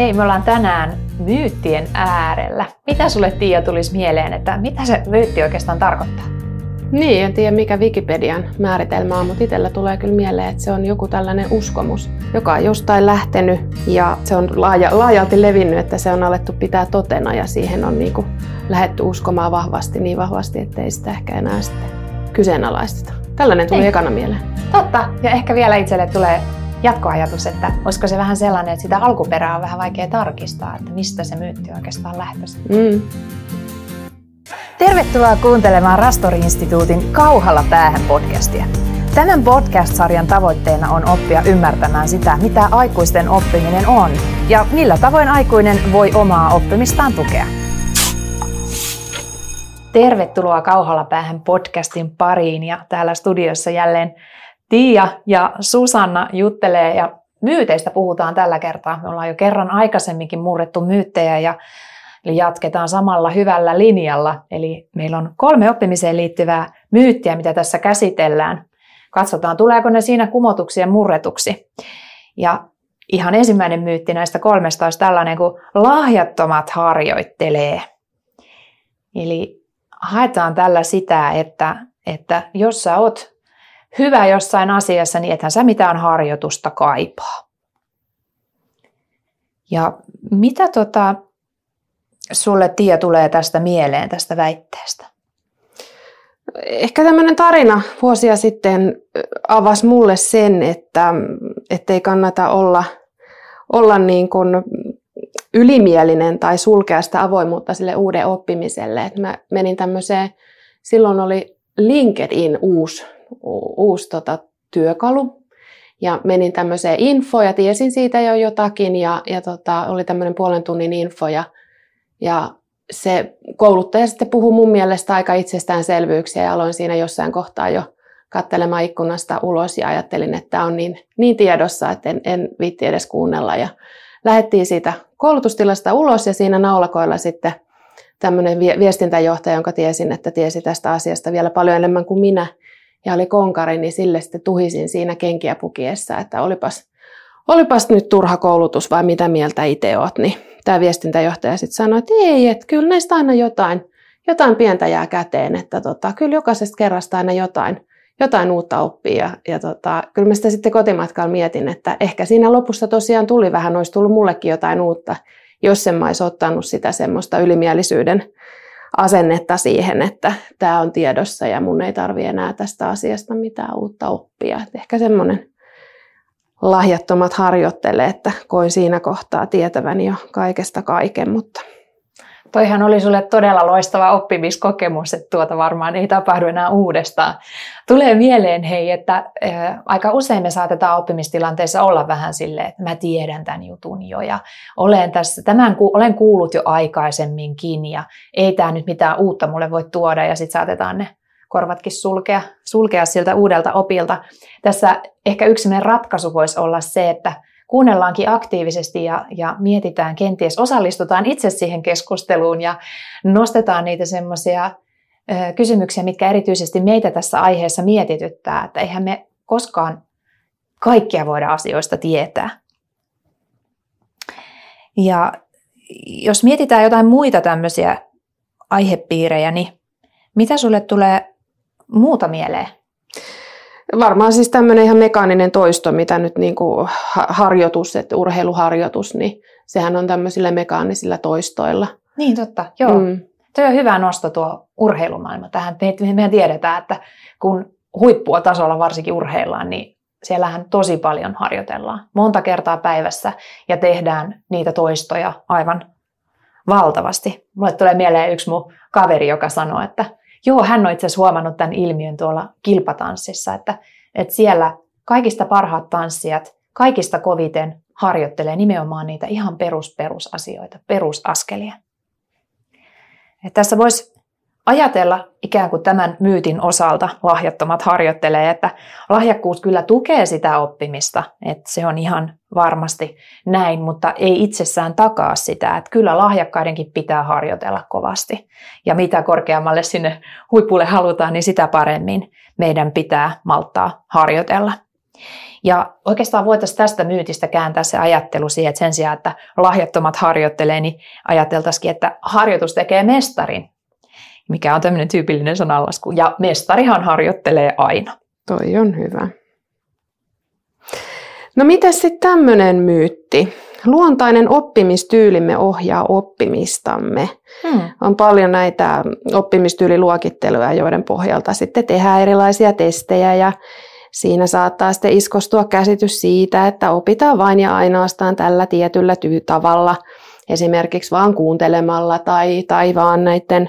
Hei, me ollaan tänään myyttien äärellä. Mitä sulle Tiia tulisi mieleen, että mitä se myytti oikeastaan tarkoittaa? Niin, en tiedä mikä Wikipedian määritelmä on, mutta itsellä tulee kyllä mieleen, että se on joku tällainen uskomus, joka on jostain lähtenyt ja se on laaja, laajalti levinnyt, että se on alettu pitää totena ja siihen on niin kuin lähetty uskomaan vahvasti, niin vahvasti, että ei sitä ehkä enää sitten kyseenalaisteta. Tällainen tuli ei. ekana mieleen. Totta, ja ehkä vielä itselle tulee jatkoajatus, että olisiko se vähän sellainen, että sitä alkuperää on vähän vaikea tarkistaa, että mistä se myytti oikeastaan lähtöisin. Mm. Tervetuloa kuuntelemaan Rastori-instituutin Kauhalla päähän podcastia. Tämän podcast-sarjan tavoitteena on oppia ymmärtämään sitä, mitä aikuisten oppiminen on ja millä tavoin aikuinen voi omaa oppimistaan tukea. Tervetuloa Kauhalla päähän podcastin pariin ja täällä studiossa jälleen Tiia ja Susanna juttelee ja myyteistä puhutaan tällä kertaa. Me ollaan jo kerran aikaisemminkin murrettu myyttejä ja jatketaan samalla hyvällä linjalla. Eli meillä on kolme oppimiseen liittyvää myyttiä, mitä tässä käsitellään. Katsotaan, tuleeko ne siinä kumotuksi ja murretuksi. Ja ihan ensimmäinen myytti näistä kolmesta olisi tällainen kuin lahjattomat harjoittelee. Eli haetaan tällä sitä, että, että jos sä oot hyvä jossain asiassa, niin ethän sä mitään harjoitusta kaipaa. Ja mitä tota, sulle Tia tulee tästä mieleen tästä väitteestä? Ehkä tämmöinen tarina vuosia sitten avasi mulle sen, että ei kannata olla, olla niin kuin ylimielinen tai sulkea sitä avoimuutta sille uuden oppimiselle. Et mä menin tämmöiseen, silloin oli LinkedIn uusi, uusi tota, työkalu, ja menin tämmöiseen infoon ja tiesin siitä jo jotakin ja, ja tota, oli tämmöinen puolen tunnin info ja ja se kouluttaja sitten puhui mun mielestä aika itsestäänselvyyksiä ja aloin siinä jossain kohtaa jo katselemaan ikkunasta ulos ja ajattelin, että on niin, niin tiedossa, että en, en viitti edes kuunnella. Ja lähdettiin siitä koulutustilasta ulos ja siinä naulakoilla sitten tämmöinen viestintäjohtaja, jonka tiesin, että tiesi tästä asiasta vielä paljon enemmän kuin minä ja oli konkari, niin sille sitten tuhisin siinä kenkiä pukiessa, että olipas, olipas nyt turha koulutus vai mitä mieltä itse oot, niin tämä viestintäjohtaja sitten sanoi, että ei, että kyllä näistä aina jotain, jotain pientä jää käteen, että tota, kyllä jokaisesta kerrasta aina jotain, jotain uutta oppii. Ja, ja tota, kyllä mä sitä sitten kotimatkalla mietin, että ehkä siinä lopussa tosiaan tuli vähän, olisi tullut mullekin jotain uutta, jos en mä olisi ottanut sitä semmoista ylimielisyyden asennetta siihen, että tämä on tiedossa ja mun ei tarvi enää tästä asiasta mitään uutta oppia. Et ehkä semmoinen lahjattomat harjoittelee, että koin siinä kohtaa tietäväni jo kaikesta kaiken, mutta Toihan oli sulle todella loistava oppimiskokemus, että tuota varmaan ei tapahdu enää uudestaan. Tulee mieleen, hei, että äh, aika usein me saatetaan oppimistilanteessa olla vähän silleen, että mä tiedän tämän jutun jo ja olen, tässä, tämän olen kuullut jo aikaisemminkin ja ei tämä nyt mitään uutta mulle voi tuoda ja sitten saatetaan ne korvatkin sulkea, sulkea siltä uudelta opilta. Tässä ehkä yksi ratkaisu voisi olla se, että kuunnellaankin aktiivisesti ja, ja mietitään, kenties osallistutaan itse siihen keskusteluun ja nostetaan niitä semmoisia kysymyksiä, mitkä erityisesti meitä tässä aiheessa mietityttää, että eihän me koskaan kaikkia voida asioista tietää. Ja jos mietitään jotain muita tämmöisiä aihepiirejä, niin mitä sulle tulee muuta mieleen? Varmaan siis tämmöinen ihan mekaaninen toisto, mitä nyt niin kuin harjoitus, että urheiluharjoitus, niin sehän on tämmöisillä mekaanisilla toistoilla. Niin totta, joo. Mm. Tuo on hyvä nosto tuo urheilumaailma. Tähän me, me tiedetään, että kun huippua tasolla varsinkin urheillaan, niin siellähän tosi paljon harjoitellaan. Monta kertaa päivässä ja tehdään niitä toistoja aivan valtavasti. Mulle tulee mieleen yksi mun kaveri, joka sanoi, että Joo, hän on itse asiassa huomannut tämän ilmiön tuolla kilpatanssissa, että, että siellä kaikista parhaat tanssijat kaikista koviten harjoittelee nimenomaan niitä ihan perus perusasioita, perusaskelia. Että tässä voisi ajatella ikään kuin tämän myytin osalta lahjattomat harjoittelee, että lahjakkuus kyllä tukee sitä oppimista, että se on ihan varmasti näin, mutta ei itsessään takaa sitä, että kyllä lahjakkaidenkin pitää harjoitella kovasti. Ja mitä korkeammalle sinne huipulle halutaan, niin sitä paremmin meidän pitää malttaa harjoitella. Ja oikeastaan voitaisiin tästä myytistä kääntää se ajattelu siihen, että sen sijaan, että lahjattomat harjoittelee, niin ajateltaisiin, että harjoitus tekee mestarin, mikä on tämmöinen tyypillinen sananlasku. Ja mestarihan harjoittelee aina. Toi on hyvä. No miten sitten tämmöinen myytti? Luontainen oppimistyylimme ohjaa oppimistamme. Hmm. On paljon näitä oppimistyyliluokitteluja, joiden pohjalta sitten tehdään erilaisia testejä ja siinä saattaa sitten iskostua käsitys siitä, että opitaan vain ja ainoastaan tällä tietyllä tavalla, esimerkiksi vaan kuuntelemalla tai, tai vaan näiden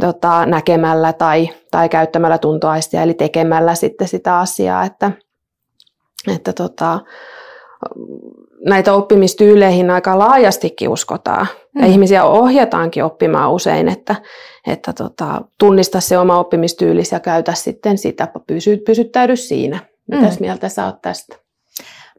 tota, näkemällä tai, tai käyttämällä tuntoaistia, eli tekemällä sitten sitä asiaa, että, että tota, näitä oppimistyyleihin aika laajastikin uskotaan. Mm. Ja ihmisiä ohjataankin oppimaan usein, että, että tota, tunnista se oma oppimistyylisi ja käytä sitten sitä, pysy, pysyttäydy siinä. Mitäs mm. mieltä sä oot tästä?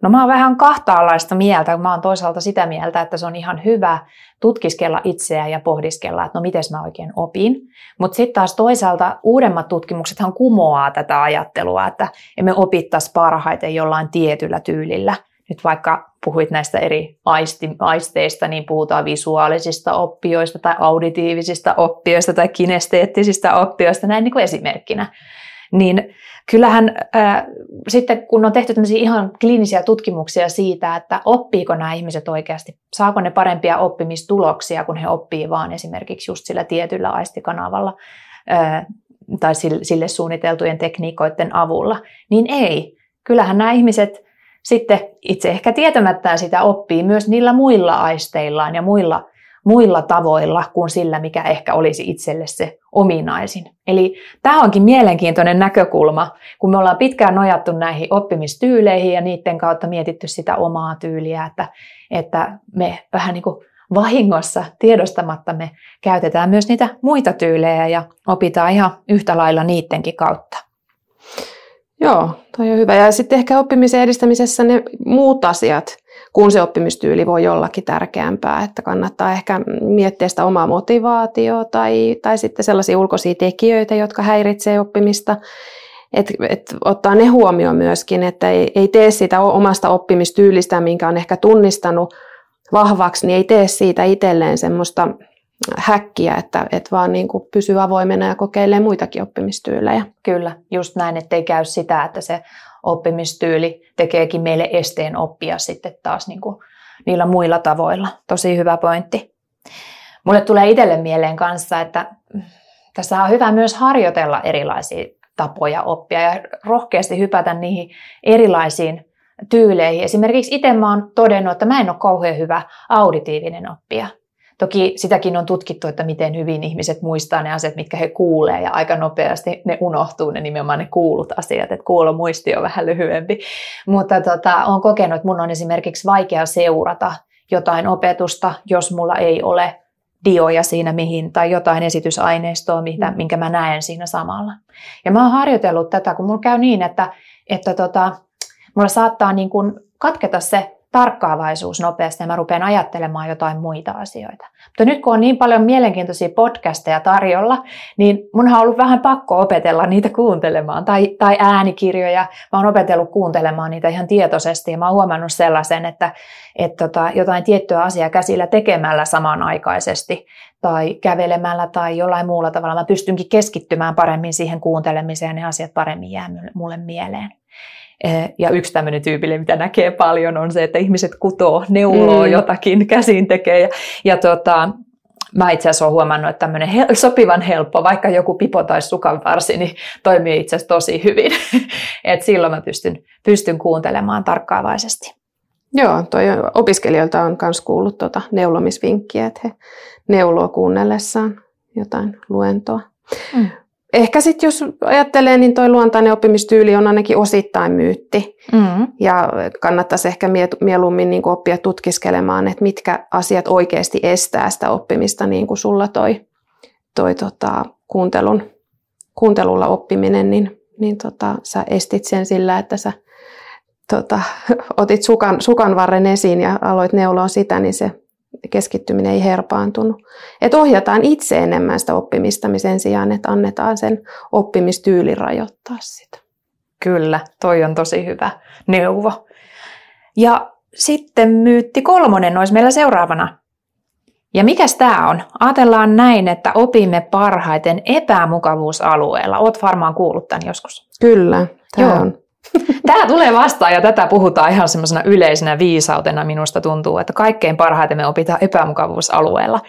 No mä oon vähän kahtaalaista mieltä. Mä oon toisaalta sitä mieltä, että se on ihan hyvä tutkiskella itseä ja pohdiskella, että no miten mä oikein opin. Mutta sitten taas toisaalta uudemmat tutkimuksethan kumoaa tätä ajattelua, että emme opittaisi parhaiten jollain tietyllä tyylillä – nyt vaikka puhuit näistä eri aisti, aisteista, niin puhutaan visuaalisista oppijoista tai auditiivisista oppijoista tai kinesteettisistä oppijoista, näin niin kuin esimerkkinä. Niin kyllähän äh, sitten kun on tehty tämmöisiä ihan kliinisiä tutkimuksia siitä, että oppiiko nämä ihmiset oikeasti, saako ne parempia oppimistuloksia, kun he oppii vaan esimerkiksi just sillä tietyllä aistikanavalla äh, tai sille suunniteltujen tekniikoiden avulla, niin ei. Kyllähän nämä ihmiset sitten itse ehkä tietämättään sitä oppii myös niillä muilla aisteillaan ja muilla, muilla tavoilla kuin sillä, mikä ehkä olisi itselle se ominaisin. Eli tämä onkin mielenkiintoinen näkökulma, kun me ollaan pitkään nojattu näihin oppimistyyleihin ja niiden kautta mietitty sitä omaa tyyliä, että, että me vähän niin kuin vahingossa tiedostamatta me käytetään myös niitä muita tyylejä ja opitaan ihan yhtä lailla niidenkin kautta. Joo, toi on hyvä. Ja sitten ehkä oppimisen edistämisessä ne muut asiat, kun se oppimistyyli voi jollakin tärkeämpää, että kannattaa ehkä miettiä sitä omaa motivaatiota tai, tai sitten sellaisia ulkoisia tekijöitä, jotka häiritsee oppimista. Et, et ottaa ne huomioon myöskin, että ei, ei tee sitä omasta oppimistyylistä, minkä on ehkä tunnistanut vahvaksi, niin ei tee siitä itselleen semmoista häkkiä, että, että vaan niin kuin pysyy avoimena ja kokeilee muitakin oppimistyylejä. Kyllä, just näin, ettei käy sitä, että se oppimistyyli tekeekin meille esteen oppia sitten taas niin kuin niillä muilla tavoilla. Tosi hyvä pointti. Mulle tulee itselle mieleen kanssa, että tässä on hyvä myös harjoitella erilaisia tapoja oppia ja rohkeasti hypätä niihin erilaisiin tyyleihin. Esimerkiksi itse mä oon todennut, että mä en ole kauhean hyvä auditiivinen oppija. Toki sitäkin on tutkittu, että miten hyvin ihmiset muistaa ne asiat, mitkä he kuulee, ja aika nopeasti ne unohtuu, ne nimenomaan ne kuulut asiat, että kuulomuisti on vähän lyhyempi. Mutta tota, olen kokenut, että mun on esimerkiksi vaikea seurata jotain opetusta, jos mulla ei ole dioja siinä mihin, tai jotain esitysaineistoa, mitä, mm. minkä mä näen siinä samalla. Ja mä oon harjoitellut tätä, kun mulla käy niin, että, että tota, mulla saattaa niin kuin katketa se tarkkaavaisuus nopeasti ja mä rupean ajattelemaan jotain muita asioita. Mutta nyt kun on niin paljon mielenkiintoisia podcasteja tarjolla, niin mun on ollut vähän pakko opetella niitä kuuntelemaan. Tai, tai äänikirjoja, mä oon opetellut kuuntelemaan niitä ihan tietoisesti ja mä oon huomannut sellaisen, että, että tota, jotain tiettyä asiaa käsillä tekemällä samanaikaisesti tai kävelemällä tai jollain muulla tavalla mä pystynkin keskittymään paremmin siihen kuuntelemiseen ja ne asiat paremmin jää mulle mieleen. Eh, ja yksi tämmöinen tyypillinen, mitä näkee paljon, on se, että ihmiset kutoo, neuloo mm. jotakin, käsin tekee. Ja, ja tota, mä itse asiassa olen huomannut, että tämmöinen hel- sopivan helppo, vaikka joku pipo tai sukanvarsi, niin toimii itse asiassa tosi hyvin. Et silloin mä pystyn, pystyn kuuntelemaan tarkkaavaisesti. Joo, toi opiskelijoilta on myös kuullut tuota neulomisvinkkiä, että he neuloo kuunnellessaan jotain luentoa. Mm. Ehkä sitten jos ajattelee, niin tuo luontainen oppimistyyli on ainakin osittain myytti. Mm-hmm. Ja kannattaisi ehkä mieluummin niin oppia tutkiskelemaan, että mitkä asiat oikeasti estää sitä oppimista, niin kuin sulla toi, toi tota, kuuntelun, kuuntelulla oppiminen, niin, niin tota, sä estit sen sillä, että sä tota, otit sukan, sukan varren esiin ja aloit neuloa sitä, niin se keskittyminen ei herpaantunut. Että ohjataan itse enemmän sitä oppimista sen sijaan, että annetaan sen oppimistyyli rajoittaa sitä. Kyllä, toi on tosi hyvä neuvo. Ja sitten myytti kolmonen olisi meillä seuraavana. Ja mikäs tämä on? Ajatellaan näin, että opimme parhaiten epämukavuusalueella. Oot varmaan kuullut tämän joskus. Kyllä, tämä on. Tämä tulee vastaan ja tätä puhutaan ihan semmoisena yleisenä viisautena minusta tuntuu, että kaikkein parhaiten me opitaan epämukavuusalueella.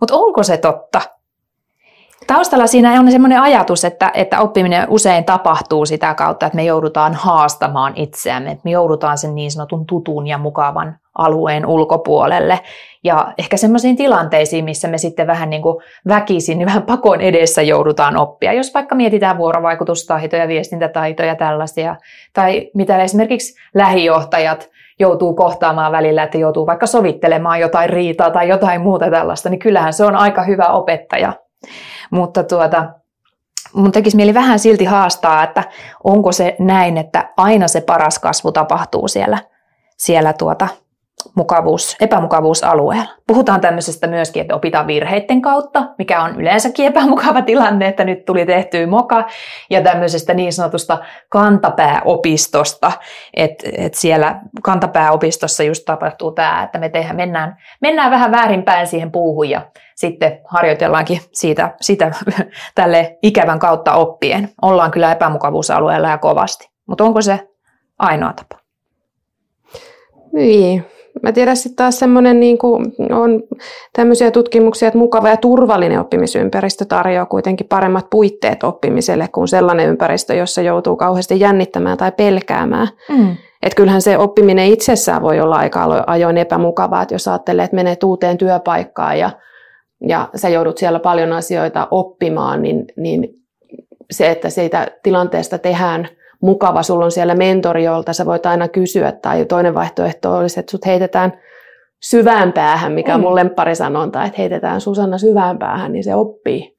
Mutta onko se totta? Taustalla siinä on semmoinen ajatus, että, että oppiminen usein tapahtuu sitä kautta, että me joudutaan haastamaan itseämme, että me joudutaan sen niin sanotun tutun ja mukavan alueen ulkopuolelle. Ja ehkä semmoisiin tilanteisiin, missä me sitten vähän niin kuin väkisin, niin vähän pakon edessä joudutaan oppia. Jos vaikka mietitään vuorovaikutustaitoja, viestintätaitoja tällaisia, tai mitä esimerkiksi lähijohtajat joutuu kohtaamaan välillä, että joutuu vaikka sovittelemaan jotain riitaa tai jotain muuta tällaista, niin kyllähän se on aika hyvä opettaja. Mutta tuota, mun tekisi mieli vähän silti haastaa, että onko se näin, että aina se paras kasvu tapahtuu siellä, siellä tuota mukavuus, epämukavuusalueella. Puhutaan tämmöisestä myöskin, että opitaan virheiden kautta, mikä on yleensäkin epämukava tilanne, että nyt tuli tehtyä moka, ja tämmöisestä niin sanotusta kantapääopistosta, että et siellä kantapääopistossa just tapahtuu tämä, että me tehdään, mennään, mennään vähän väärinpäin siihen puuhun ja sitten harjoitellaankin siitä, sitä tälle ikävän kautta oppien. Ollaan kyllä epämukavuusalueella ja kovasti, mutta onko se ainoa tapa? Niin, Mä tiedän sitten taas semmoinen, niin on tämmöisiä tutkimuksia, että mukava ja turvallinen oppimisympäristö tarjoaa kuitenkin paremmat puitteet oppimiselle kuin sellainen ympäristö, jossa joutuu kauheasti jännittämään tai pelkäämään. Mm. Että kyllähän se oppiminen itsessään voi olla aika ajoin epämukavaa, että jos ajattelee, että menet uuteen työpaikkaan ja, ja sä joudut siellä paljon asioita oppimaan, niin, niin se, että siitä tilanteesta tehdään – mukava, sulla on siellä mentori, jolta sä voit aina kysyä, tai toinen vaihtoehto olisi, että sut heitetään syvään päähän, mikä on mun lempparisanonta, että heitetään Susanna syvään päähän, niin se oppii.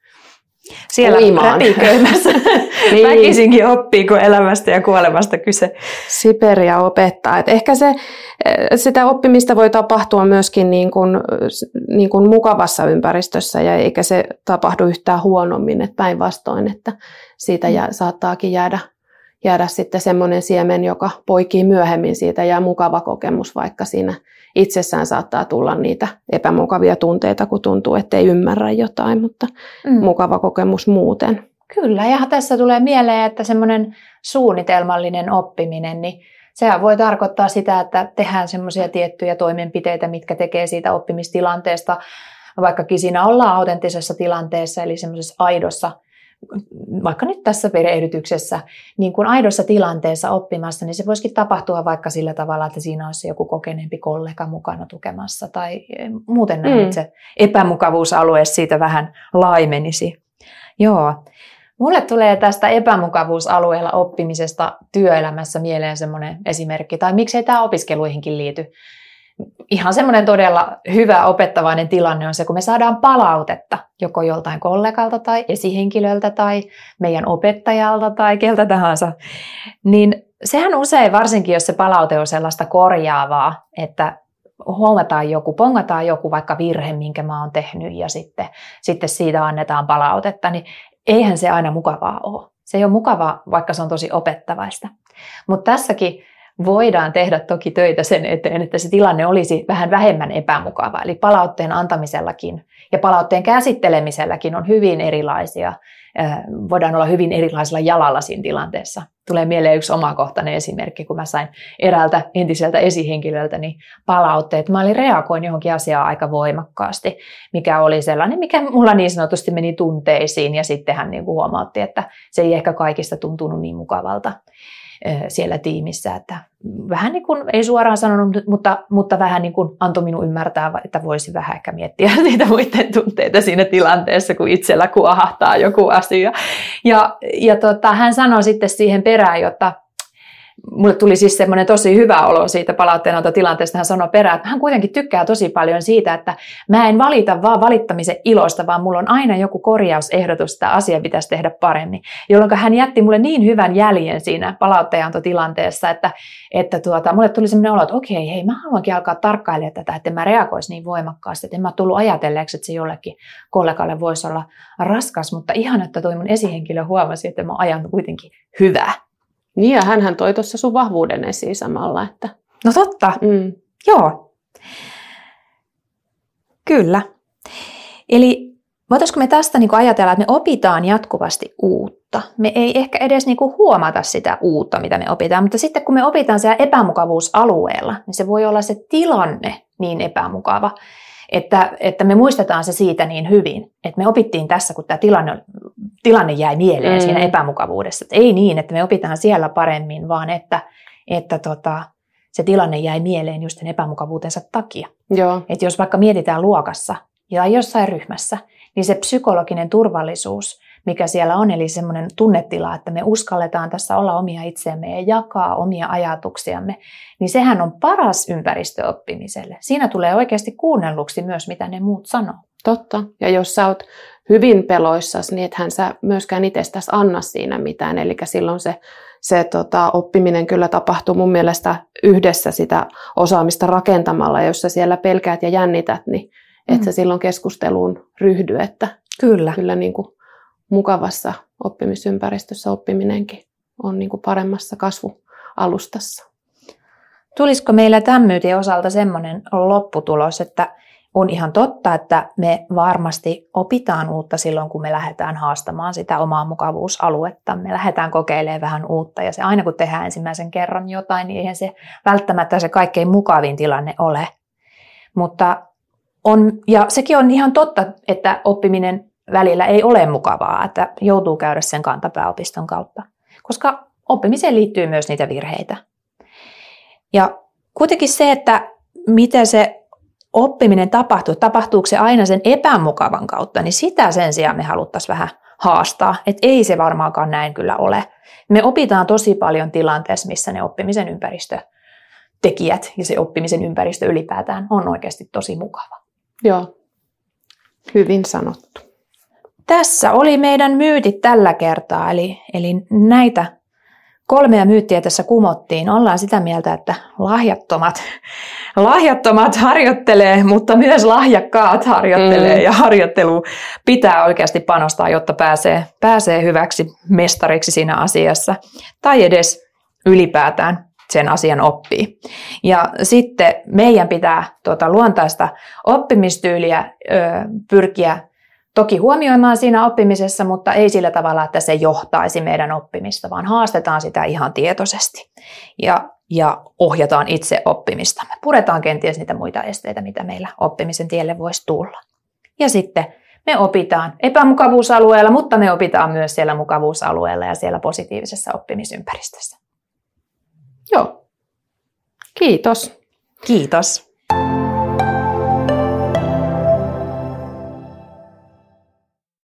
Siellä räpiköimässä. niin. Väkisinkin oppii, kun elämästä ja kuolemasta kyse. Siperia opettaa. Et ehkä se, eh, sitä oppimista voi tapahtua myöskin niin kuin, niin kuin mukavassa ympäristössä, ja eikä se tapahdu yhtään huonommin, että päinvastoin, että siitä jää, saattaakin jäädä jäädä sitten semmoinen siemen, joka poikii myöhemmin siitä ja mukava kokemus, vaikka siinä itsessään saattaa tulla niitä epämukavia tunteita, kun tuntuu, että ei ymmärrä jotain, mutta mm. mukava kokemus muuten. Kyllä, ja tässä tulee mieleen, että semmoinen suunnitelmallinen oppiminen, niin sehän voi tarkoittaa sitä, että tehdään semmoisia tiettyjä toimenpiteitä, mitkä tekee siitä oppimistilanteesta, vaikkakin siinä ollaan autenttisessa tilanteessa, eli semmoisessa aidossa vaikka nyt tässä perehdytyksessä, niin kuin aidossa tilanteessa oppimassa, niin se voisikin tapahtua vaikka sillä tavalla, että siinä olisi joku kokeneempi kollega mukana tukemassa tai eh, muuten mm. se epämukavuusalue siitä vähän laimenisi. Joo. Mulle tulee tästä epämukavuusalueella oppimisesta työelämässä mieleen semmoinen esimerkki, tai miksei tämä opiskeluihinkin liity ihan semmoinen todella hyvä opettavainen tilanne on se, kun me saadaan palautetta joko joltain kollegalta tai esihenkilöltä tai meidän opettajalta tai keltä tahansa, niin sehän usein, varsinkin jos se palaute on sellaista korjaavaa, että huomataan joku, pongataan joku vaikka virhe, minkä mä oon tehnyt ja sitten, sitten siitä annetaan palautetta, niin eihän se aina mukavaa ole. Se ei ole mukavaa, vaikka se on tosi opettavaista. Mutta tässäkin voidaan tehdä toki töitä sen eteen, että se tilanne olisi vähän vähemmän epämukava. Eli palautteen antamisellakin ja palautteen käsittelemiselläkin on hyvin erilaisia, voidaan olla hyvin erilaisella jalalla siinä tilanteessa. Tulee mieleen yksi omakohtainen esimerkki, kun mä sain eräältä entiseltä esihenkilöltä niin palautteet. Mä olin reagoin johonkin asiaan aika voimakkaasti, mikä oli sellainen, mikä mulla niin sanotusti meni tunteisiin ja sitten hän niin huomautti, että se ei ehkä kaikista tuntunut niin mukavalta siellä tiimissä, että vähän niin kuin, ei suoraan sanonut, mutta, mutta vähän niin kuin antoi minun ymmärtää, että voisi vähän ehkä miettiä niitä muiden tunteita siinä tilanteessa, kun itsellä kuohahtaa joku asia. Ja, ja tota, hän sanoi sitten siihen perään, jotta mulle tuli siis semmoinen tosi hyvä olo siitä tilanteesta. Hän sanoi perään, että hän kuitenkin tykkää tosi paljon siitä, että mä en valita vaan valittamisen ilosta, vaan mulla on aina joku korjausehdotus, että asia pitäisi tehdä paremmin. Jolloin hän jätti mulle niin hyvän jäljen siinä palautteenantotilanteessa, että, että tuota, mulle tuli semmoinen olo, että okei, hei, mä haluankin alkaa tarkkailemaan tätä, että mä reagoisi niin voimakkaasti, että en mä tullut ajatelleeksi, että se jollekin kollegalle voisi olla raskas, mutta ihan, että toi mun esihenkilö huomasi, että mä ajan kuitenkin hyvää Niin ja hänhän toi tuossa sun vahvuuden esiin samalla. Että... No totta, mm. joo. Kyllä. Eli voitaisiko me tästä niin ajatella, että me opitaan jatkuvasti uutta. Me ei ehkä edes niin huomata sitä uutta, mitä me opitaan, mutta sitten kun me opitaan siellä epämukavuusalueella, niin se voi olla se tilanne niin epämukava, että, että me muistetaan se siitä niin hyvin, että me opittiin tässä, kun tämä tilanne, tilanne jäi mieleen mm. siinä epämukavuudessa. Että ei niin, että me opitaan siellä paremmin, vaan että, että tota, se tilanne jäi mieleen just sen epämukavuutensa takia. Joo. Että jos vaikka mietitään luokassa ja jossain ryhmässä, niin se psykologinen turvallisuus, mikä siellä on, eli semmoinen tunnetila, että me uskalletaan tässä olla omia itseämme ja jakaa omia ajatuksiamme, niin sehän on paras ympäristö oppimiselle. Siinä tulee oikeasti kuunnelluksi myös, mitä ne muut sanoo. Totta. Ja jos sä oot hyvin peloissas, niin ethän sä myöskään itsestäsi anna siinä mitään. Eli silloin se, se tota, oppiminen kyllä tapahtuu mun mielestä yhdessä sitä osaamista rakentamalla. Jos sä siellä pelkäät ja jännität, niin mm. et sä silloin keskusteluun ryhdy. Että kyllä. Kyllä niin kuin mukavassa oppimisympäristössä oppiminenkin on niin kuin paremmassa kasvualustassa. Tulisiko meillä tämmöiden osalta semmoinen lopputulos, että on ihan totta, että me varmasti opitaan uutta silloin, kun me lähdetään haastamaan sitä omaa mukavuusaluetta. Me lähdetään kokeilemaan vähän uutta ja se aina kun tehdään ensimmäisen kerran jotain, niin eihän se välttämättä se kaikkein mukavin tilanne ole. Mutta on, ja sekin on ihan totta, että oppiminen välillä ei ole mukavaa, että joutuu käydä sen kantapääopiston kautta, koska oppimiseen liittyy myös niitä virheitä. Ja kuitenkin se, että miten se oppiminen tapahtuu, tapahtuuko se aina sen epämukavan kautta, niin sitä sen sijaan me haluttaisiin vähän haastaa, että ei se varmaankaan näin kyllä ole. Me opitaan tosi paljon tilanteessa, missä ne oppimisen ympäristötekijät ja se oppimisen ympäristö ylipäätään on oikeasti tosi mukava. Joo, hyvin sanottu. Tässä oli meidän myytit tällä kertaa, eli, eli näitä kolmea myyttiä tässä kumottiin. Ollaan sitä mieltä, että lahjattomat, lahjattomat harjoittelee, mutta myös lahjakkaat harjoittelee mm. ja harjoittelu pitää oikeasti panostaa, jotta pääsee, pääsee hyväksi mestariksi siinä asiassa tai edes ylipäätään sen asian oppii. Ja sitten meidän pitää tuota luontaista oppimistyyliä ö, pyrkiä toki huomioimaan siinä oppimisessa, mutta ei sillä tavalla, että se johtaisi meidän oppimista, vaan haastetaan sitä ihan tietoisesti ja, ja ohjataan itse oppimistamme. Puretaan kenties niitä muita esteitä, mitä meillä oppimisen tielle voisi tulla. Ja sitten me opitaan epämukavuusalueella, mutta me opitaan myös siellä mukavuusalueella ja siellä positiivisessa oppimisympäristössä. Joo. Kiitos. Kiitos.